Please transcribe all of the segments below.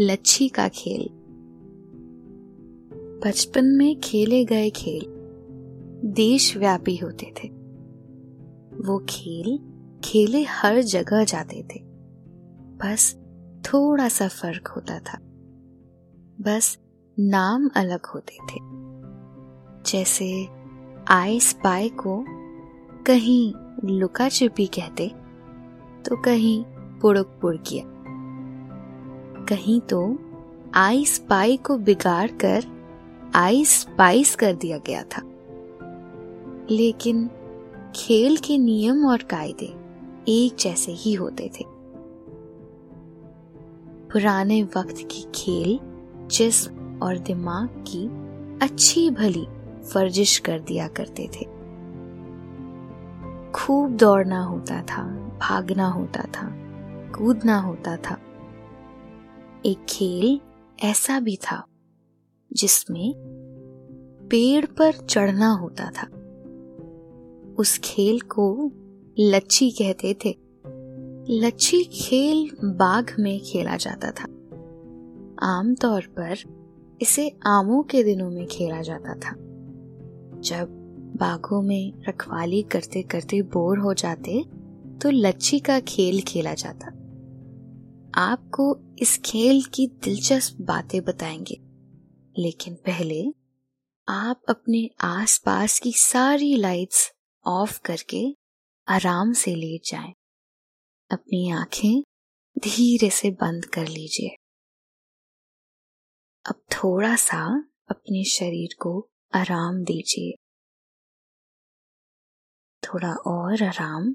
लच्छी का खेल। बचपन में खेले गए खेल देशव्यापी होते थे। वो खेल खेले हर जगह जाते थे। बस थोड़ा सा फ़र्क होता था। बस नाम अलग होते थे। जैसे आई स्पाई को कहीं लुका छिपी कहते तो कहीं पुड़क पुड़किया। कहीं तो आई स्पाई को बिगाड़ कर आई स्पाइस कर दिया गया था। लेकिन खेल के नियम और कायदे एक जैसे ही होते थे। पुराने वक्त की खेल जिस्म और दिमाग की अच्छी भली वर्जिश कर दिया करते थे। खूब दौड़ना होता था, भागना होता था, कूदना होता था। एक खेल ऐसा भी था, जिसमें पेड़ पर चढ़ना होता था। उस खेल को लच्छी कहते थे। लच्छी खेल बाघ में खेला जाता था। आमतौर पर इसे आमों के दिनों में खेला जाता था। जब बाघों में रखवाली करते करते बोर हो जाते तो लच्छी का खेल खेला जाता। आपको इस खेल की दिलचस्प बातें बताएँगे। लेकिन पहले आप अपने आसपास की सारी लाइट्स ऑफ़ करके आराम से लेट जाएँ। अपनी आँखें धीरे से बंद कर लीजिए। अब थोड़ा सा अपने शरीर को आराम दीजिए। थोड़ा और आराम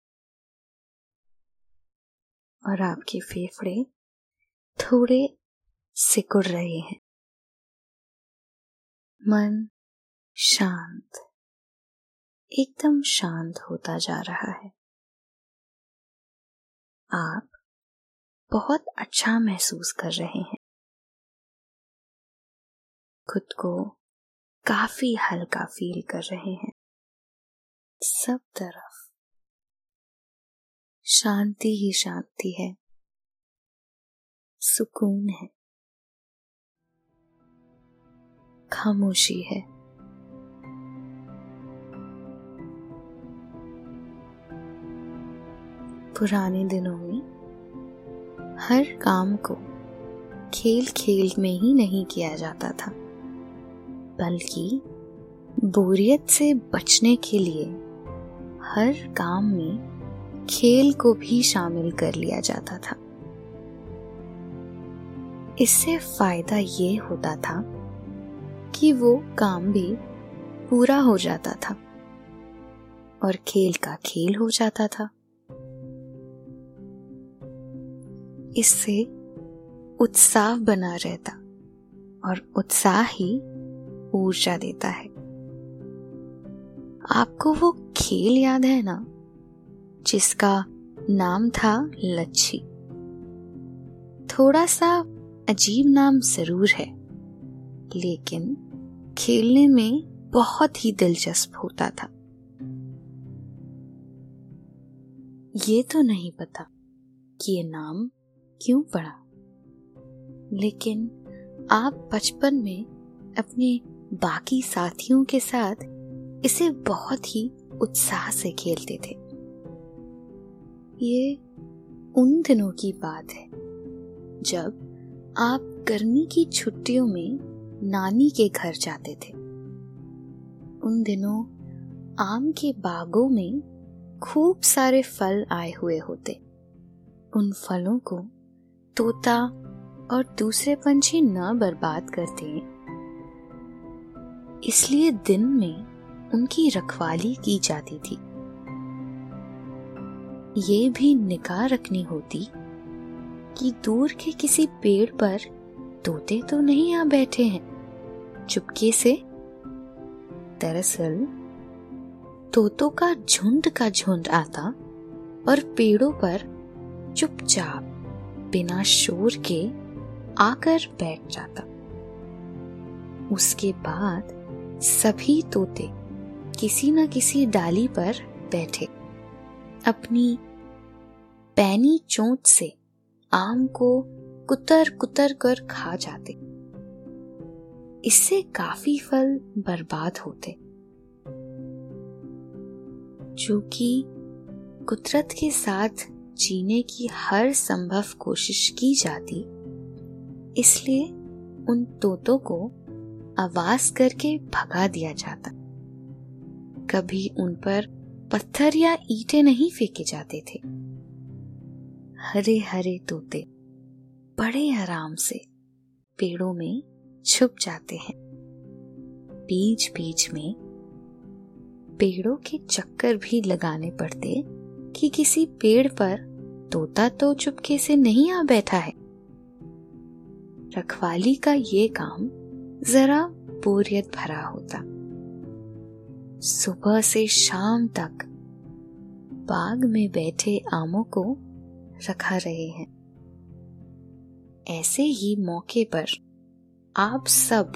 और आपके फेफड़े थोड़े सिकुड़ रहे हैं। मन शांत, एकदम शांत होता जा रहा है। आप बहुत अच्छा महसूस कर रहे हैं। खुद को काफ़ी हल्का फील कर रहे हैं। सब तरफ़ शांति ही शांति है। सुकून है। खामोशी है। पुराने दिनों में हर काम को खेल खेल में ही नहीं किया जाता था, बल्कि बोरियत से बचने के लिए हर काम में खेल को भी शामिल कर लिया जाता था। इससे फ़ायदा ये होता था कि वो काम भी पूरा हो जाता था और खेल का खेल हो जाता था। इससे उत्साह बना रहता और उत्साह ही ऊर्जा देता है। आपको वो खेल याद है ना? जिसका नाम था लच्छी। थोड़ा सा अजीब नाम ज़रूर है, लेकिन खेलने में बहुत ही दिलचस्प होता था। ये तो नहीं पता कि ये नाम क्यों पड़ा, लेकिन आप बचपन में अपने बाकी साथियों के साथ इसे बहुत ही उत्साह से खेलते थे। ये उन दिनों की बात है, जब आप गर्मी की छुट्टियों में नानी के घर जाते थे। उन दिनों आम के बागों में खूब सारे फल आए हुए होते। उन फलों को तोता और दूसरे पंछी न बर्बाद करते। इसलिए दिन में उनकी रखवाली की जाती थी। ये भी निकाह रखनी होती कि दूर के किसी पेड़ पर तोते तो नहीं आ बैठे हैं। चुपके से दरअसल तोतों का झुंड का झुंड आता और पेड़ों पर चुपचाप बिना शोर के आकर बैठ जाता। उसके बाद सभी तोते किसी न किसी डाली पर बैठे। अपनी पैनी चोट से आम को कुतर कुतर कर खा जाते। इससे काफ़ी फल बर्बाद होते। जो कि कुदरत के साथ जीने की हर संभव कोशिश की जाती, इसलिए उन तोतों को आवाज़ करके भगा दिया जाता। कभी उन पर पत्थर या ईटे नहीं फेंके जाते थे। हरे हरे तोते बड़े आराम से पेड़ों में छुप जाते हैं। बीच बीच में पेड़ों के चक्कर भी लगाने पड़ते कि किसी पेड़ पर तोता तो चुपके से नहीं आ बैठा है। रखवाली का ये काम जरा बोरियत भरा होता। सुबह से शाम तक बाग में बैठे आमों को रखा रहे हैं। ऐसे ही मौके पर आप सब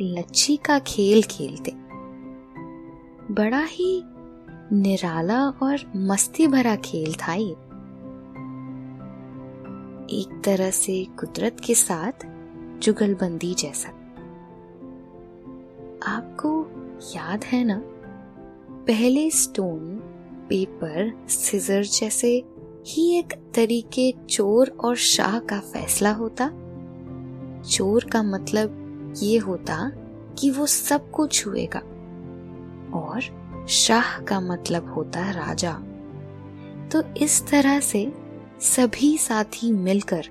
लच्छी का खेल खेलते। बड़ा ही निराला और मस्ती भरा खेल था ये। एक तरह से कुदरत के साथ जुगलबंदी जैसा। आपको याद है ना? पहले स्टोन पेपर सिजर जैसे ही एक तरीके चोर और शाह का फैसला होता। चोर का मतलब ये होता कि वो सबको छुएगा और शाह का मतलब होता राजा। तो इस तरह से सभी साथी मिलकर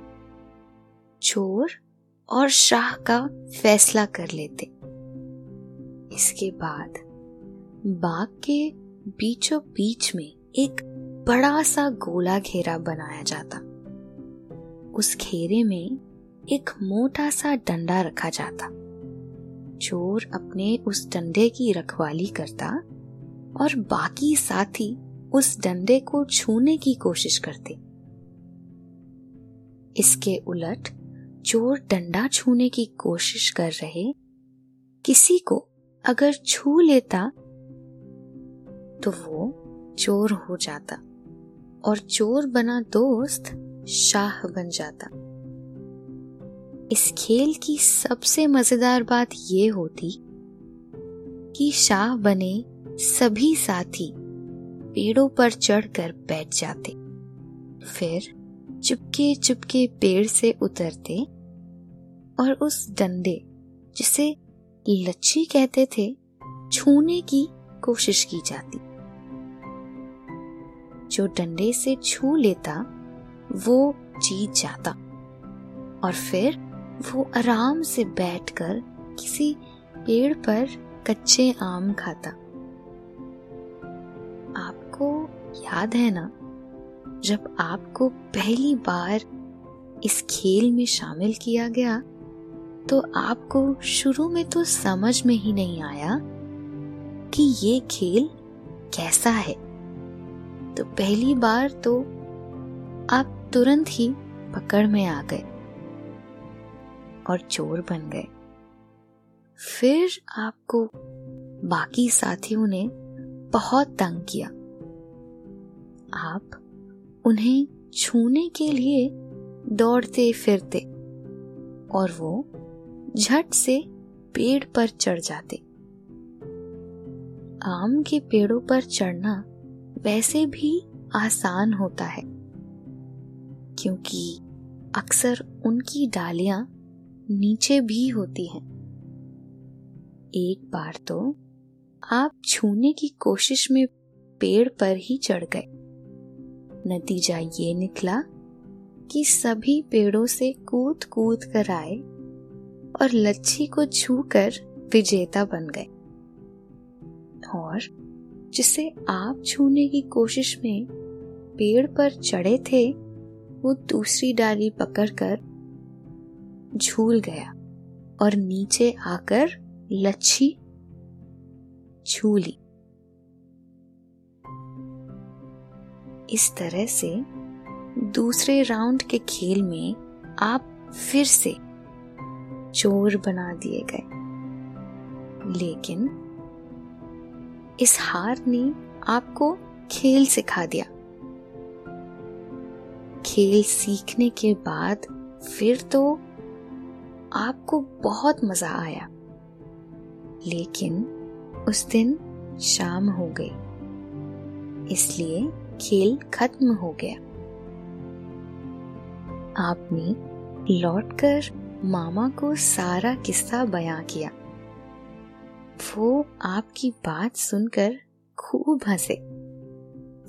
चोर और शाह का फैसला कर लेते। इसके बाद बाग के बीचों बीच में एक बड़ा सा गोला घेरा बनाया जाता। उस घेरे में एक मोटा सा डंडा रखा जाता। चोर अपने उस डंडे की रखवाली करता और बाकी साथी उस डंडे को छूने की कोशिश करते। इसके उलट चोर डंडा छूने की कोशिश कर रहे। किसी को अगर छू लेता तो वो चोर हो जाता और चोर बना दोस्त शाह बन जाता। इस खेल की सबसे मज़ेदार बात ये होती कि शाह बने सभी साथी पेड़ों पर चढ़कर बैठ जाते, फिर चुपके चुपके पेड़ से उतरते और उस डंडे जिसे लच्छी कहते थे छूने की कोशिश की जाती। जो डंडे से छू लेता, वो जीत जाता और फिर वो आराम से बैठकर किसी पेड़ पर कच्चे आम खाता। आपको याद है ना, जब आपको पहली बार इस खेल में शामिल किया गया तो आपको शुरू में तो समझ में ही नहीं आया कि ये खेल कैसा है? तो पहली बार तो आप तुरंत ही पकड़ में आ गए और चोर बन गए। फिर आपको बाकी साथियों ने बहुत तंग किया। आप उन्हें छूने के लिए दौड़ते फिरते और वो झट से पेड़ पर चढ़ जाते। आम के पेड़ों पर चढ़ना वैसे भी आसान होता है, क्योंकि अक्सर उनकी डालियाँ नीचे भी होती हैं। एक बार तो आप छूने की कोशिश में पेड़ पर ही चढ़ गए। नतीजा ये निकला कि सभी पेड़ों से कूद कूद कर आए और लच्छी को छूकर विजेता बन गए। और जिसे आप छूने की कोशिश में पेड़ पर चढ़े थे, वो दूसरी डाली पकड़कर झूल गया और नीचे आकर लच्छी छू ली इस तरह से दूसरे राउंड के खेल में आप फिर से चोर बना दिए गए। लेकिन इस हार ने आपको खेल सिखा दिया। खेल सीखने के बाद फिर तो आपको बहुत मज़ा आया। लेकिन उस दिन शाम हो गई, इसलिए खेल खत्म हो गया। आपने लौटकर मामा को सारा किस्सा बयां किया। वो आपकी बात सुनकर खूब हंसे।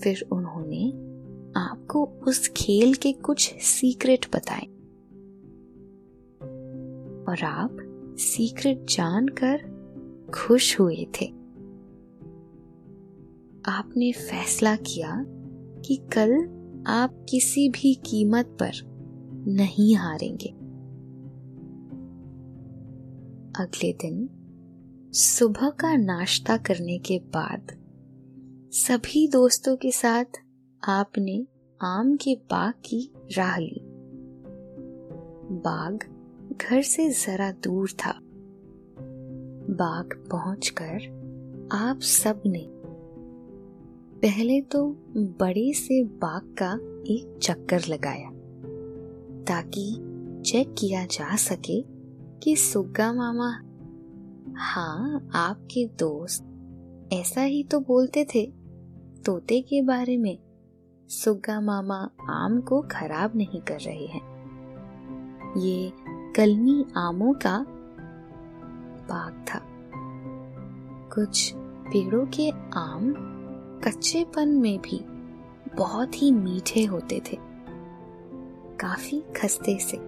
फिर उन्होंने आपको उस खेल के कुछ सीक्रेट बताए। और आप सीक्रेट जानकर खुश हुए थे। आपने फैसला किया कि कल आप किसी भी कीमत पर नहीं हारेंगे। अगले दिन सुबह का नाश्ता करने के बाद सभी दोस्तों के साथ आपने आम के बाग की राह ली। बाग घर से जरा दूर था। बाग पहुंचकर आप सबने पहले तो बड़े से बाग का एक चक्कर लगाया ताकि चेक किया जा सके कि सुग्गा मामा हाँ आपके दोस्त। ऐसा ही तो बोलते थे। तोते के बारे में। सुग्गा मामा आम को खराब नहीं कर रहे हैं। ये कलमी आमों का बाग था। कुछ पेड़ों के आम कच्चेपन में भी बहुत ही मीठे होते थे। काफ़ी खस्ते से,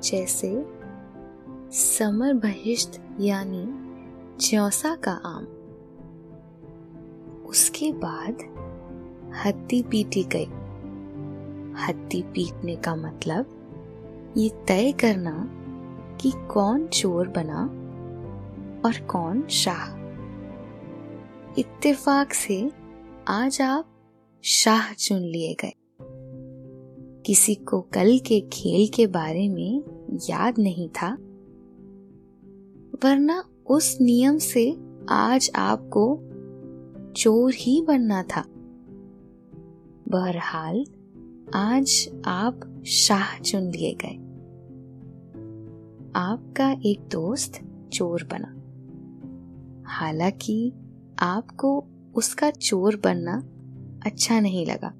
जैसे समर बहिष्ट यानी चौसा का आम। उसके बाद हत्ती पीटी गई। हत्ती पीटने का मतलब ये तय करना कि कौन चोर बना और कौन शाह। इत्तेफाक से आज आप शाह चुन लिए गए। किसी को कल के खेल के बारे में याद नहीं था? वरना उस नियम से आज आपको चोर ही बनना था। बहरहाल, आज आप शाह चुन लिए गए। आपका एक दोस्त चोर बना। हालाँकि आपको उसका चोर बनना अच्छा नहीं लगा।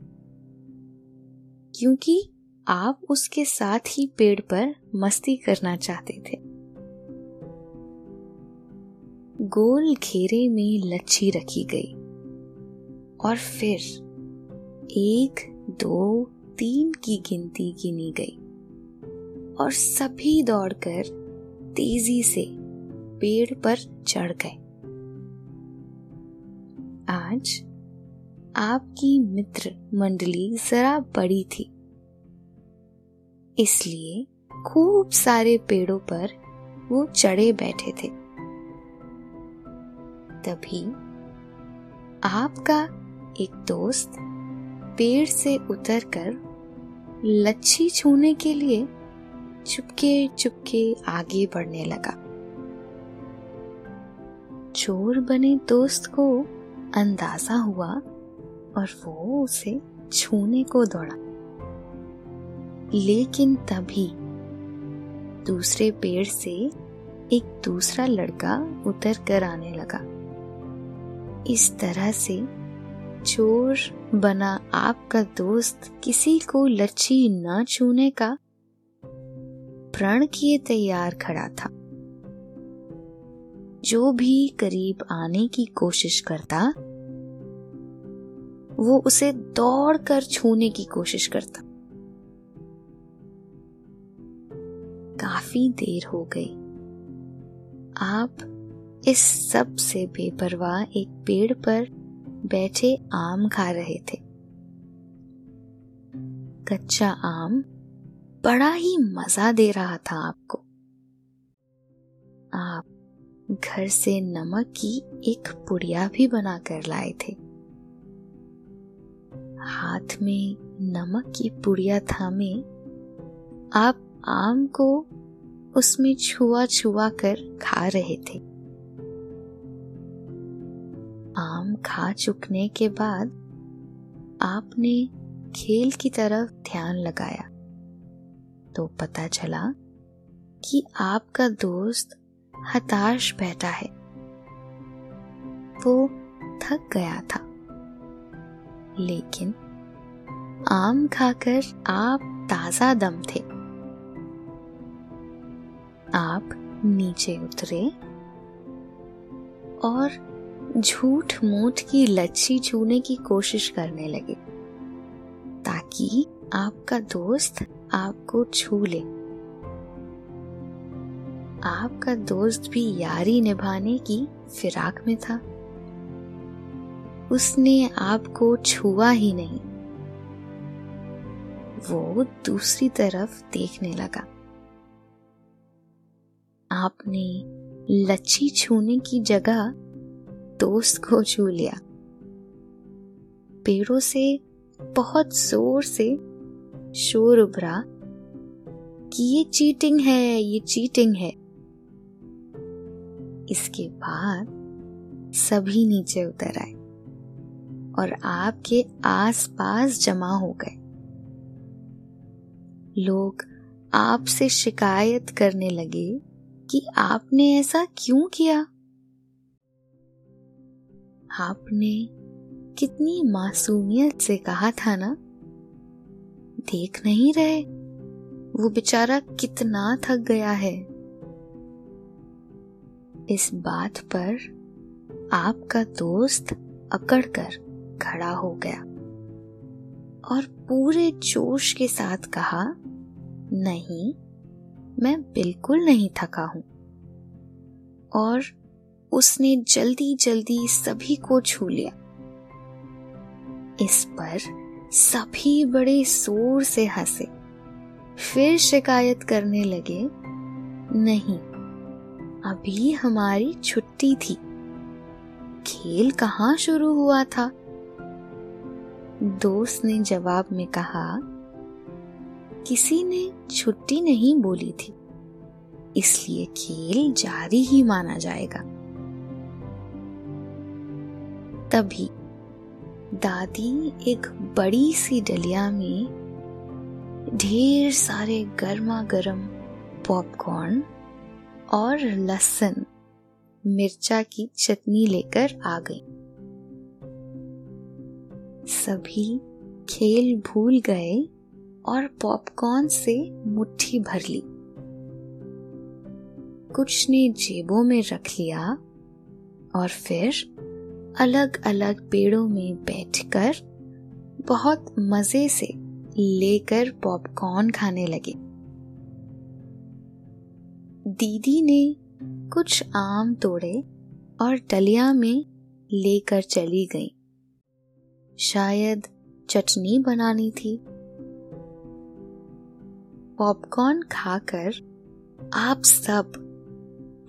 क्योंकि आप उसके साथ ही पेड़ पर मस्ती करना चाहते थे। गोल घेरे में लच्छी रखी गई। और फिर एक, दो, तीन की गिनती गिनी गई। और सभी दौड़कर तेज़ी से पेड़ पर चढ़ गए। आज आपकी मित्र मंडली जरा बड़ी थी। इसलिए खूब सारे पेड़ों पर वो चढ़े बैठे थे। तभी आपका एक दोस्त पेड़ से उतरकर लच्छी छूने के लिए चुपके चुपके आगे बढ़ने लगा। चोर बने दोस्त को अंदाज़ा हुआ और वो उसे छूने को दौड़ा। लेकिन तभी दूसरे पेड़ से एक दूसरा लड़का उतर कर आने लगा। इस तरह से चोर बना आपका दोस्त किसी को लच्छी न छूने का प्रण किए तैयार खड़ा था। जो भी करीब आने की कोशिश करता, वो उसे दौड़कर छूने की कोशिश करता। काफ़ी देर हो गई। आप इस सबसे बेपरवाह एक पेड़ पर बैठे आम खा रहे थे। कच्चा आम बड़ा ही मज़ा दे रहा था आपको। आप घर से नमक की एक पुड़िया भी बना कर लाए थे। हाथ में नमक की पुड़िया थामे, आप आम को उसमें छुआ छुआ कर खा रहे थे। आम खा चुकने के बाद आपने खेल की तरफ़ ध्यान लगाया। तो पता चला कि आपका दोस्त हताश बैठा है। वो थक गया था। लेकिन आम खाकर आप ताज़ा दम थे। आप नीचे उतरे और झूठ मूठ की लच्छी छूने की कोशिश करने लगे, ताकि आपका दोस्त आपको छू ले। आपका दोस्त भी यारी निभाने की फिराक में था। उसने आपको छुआ ही नहीं। वो दूसरी तरफ़ देखने लगा। आपने लच्छी छूने की जगह दोस्त को छू लिया। पेड़ों से, बहुत ज़ोर से शोर उभरा कि ये चीटिंग है, ये चीटिंग है। इसके बाद सभी नीचे उतर आए और आपके आसपास जमा हो गए। लोग आपसे शिकायत करने लगे कि आपने ऐसा क्यों किया? आपने कितनी मासूमियत से कहा था ना? देख नहीं रहे। वो बेचारा कितना थक गया है। इस बात पर आपका दोस्त अकड़कर खड़ा हो गया और पूरे जोश के साथ कहा, नहीं, मैं बिल्कुल नहीं थका हूँ। और उसने जल्दी जल्दी सभी को छू लिया। इस पर सभी बड़े ज़ोर से हंसे। फिर शिकायत करने लगे, नहीं, अभी हमारी छुट्टी थी। खेल कहाँ शुरू हुआ था? दोस्त ने जवाब में कहा, किसी ने छुट्टी नहीं बोली थी, इसलिए खेल जारी ही माना जाएगा। तभी दादी एक बड़ी सी डलिया में ढेर सारे गर्मा गर्म पॉपकॉर्न और लहसुन, मिर्चा की चटनी लेकर आ गई। सभी खेल भूल गए और पॉपकॉर्न से मुट्ठी भर ली। कुछ ने जेबों में रख लिया और फिर अलग अलग पेड़ों में बैठकर बहुत मज़े से लेकर पॉपकॉर्न खाने लगे। दीदी ने कुछ आम तोड़े और डलिया में लेकर चली गई। शायद चटनी बनानी थी। पॉपकॉर्न खाकर आप सब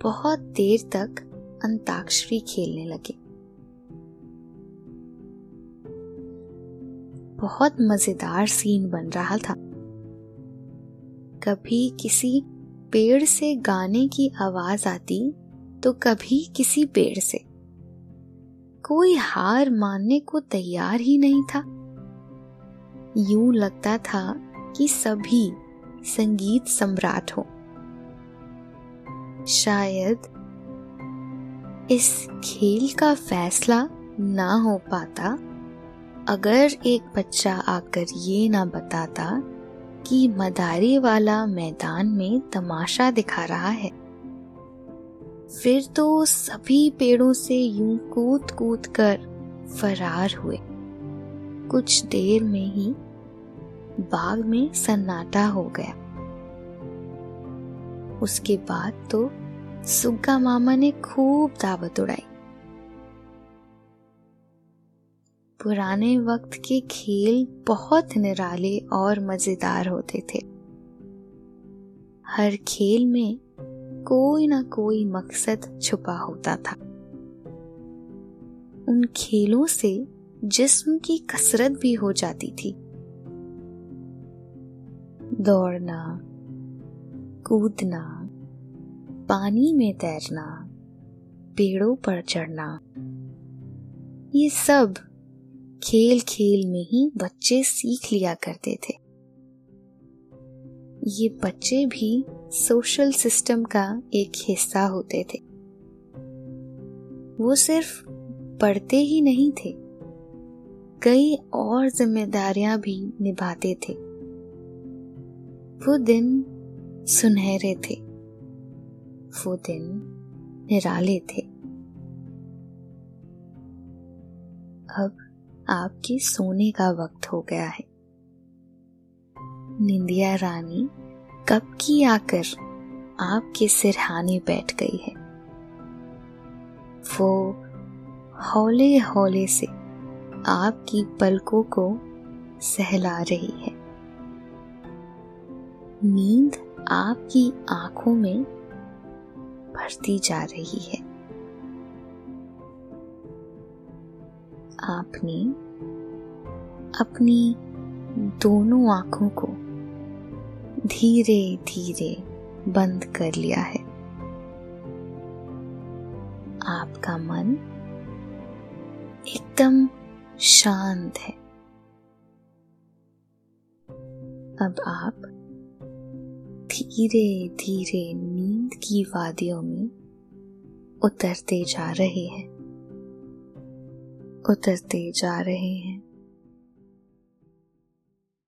बहुत देर तक अंताक्षरी खेलने लगे। बहुत मज़ेदार सीन बन रहा था। कभी किसी पेड़ से गाने की आवाज़ आती तो कभी किसी पेड़ से। कोई हार मानने को तैयार ही नहीं था। यूँ लगता था कि सभी संगीत सम्राट हो। शायद इस खेल का फैसला ना हो पाता। अगर एक बच्चा आकर ये ना बताता कि मदारी वाला मैदान में तमाशा दिखा रहा है। फिर तो सभी पेड़ों से यूँ कूद कूद कर फरार हुए। कुछ देर में ही बाग में सन्नाटा हो गया। उसके बाद तो सुग्गा मामा ने खूब दावत उड़ाई। पुराने वक्त के खेल बहुत निराले और मज़ेदार होते थे। हर खेल में कोई ना कोई मकसद छुपा होता था। उन खेलों से जिस्म की कसरत भी हो जाती थी। दौड़ना, कूदना, पानी में तैरना, पेड़ों पर चढ़ना, ये सब खेल खेल में ही बच्चे सीख लिया करते थे। ये बच्चे भी सोशल सिस्टम का एक हिस्सा होते थे। वो सिर्फ़ पढ़ते ही नहीं थे, कई और जिम्मेदारियाँ भी निभाते थे। वो दिन सुनहरे थे, वो दिन निराले थे। अब आपके सोने का वक्त हो गया है। निंदिया रानी कब की आकर आपके सिरहाने बैठ गई है? वो हौले हौले से आपकी पलकों को सहला रही है। नींद आपकी आँखों में भरती जा रही है। आपने अपनी दोनों आँखों को धीरे धीरे बंद कर लिया है। आपका मन एकदम शांत है। अब आप धीरे धीरे नींद की वादियों में उतरते जा रहे हैं। उतरते जा रहे हैं।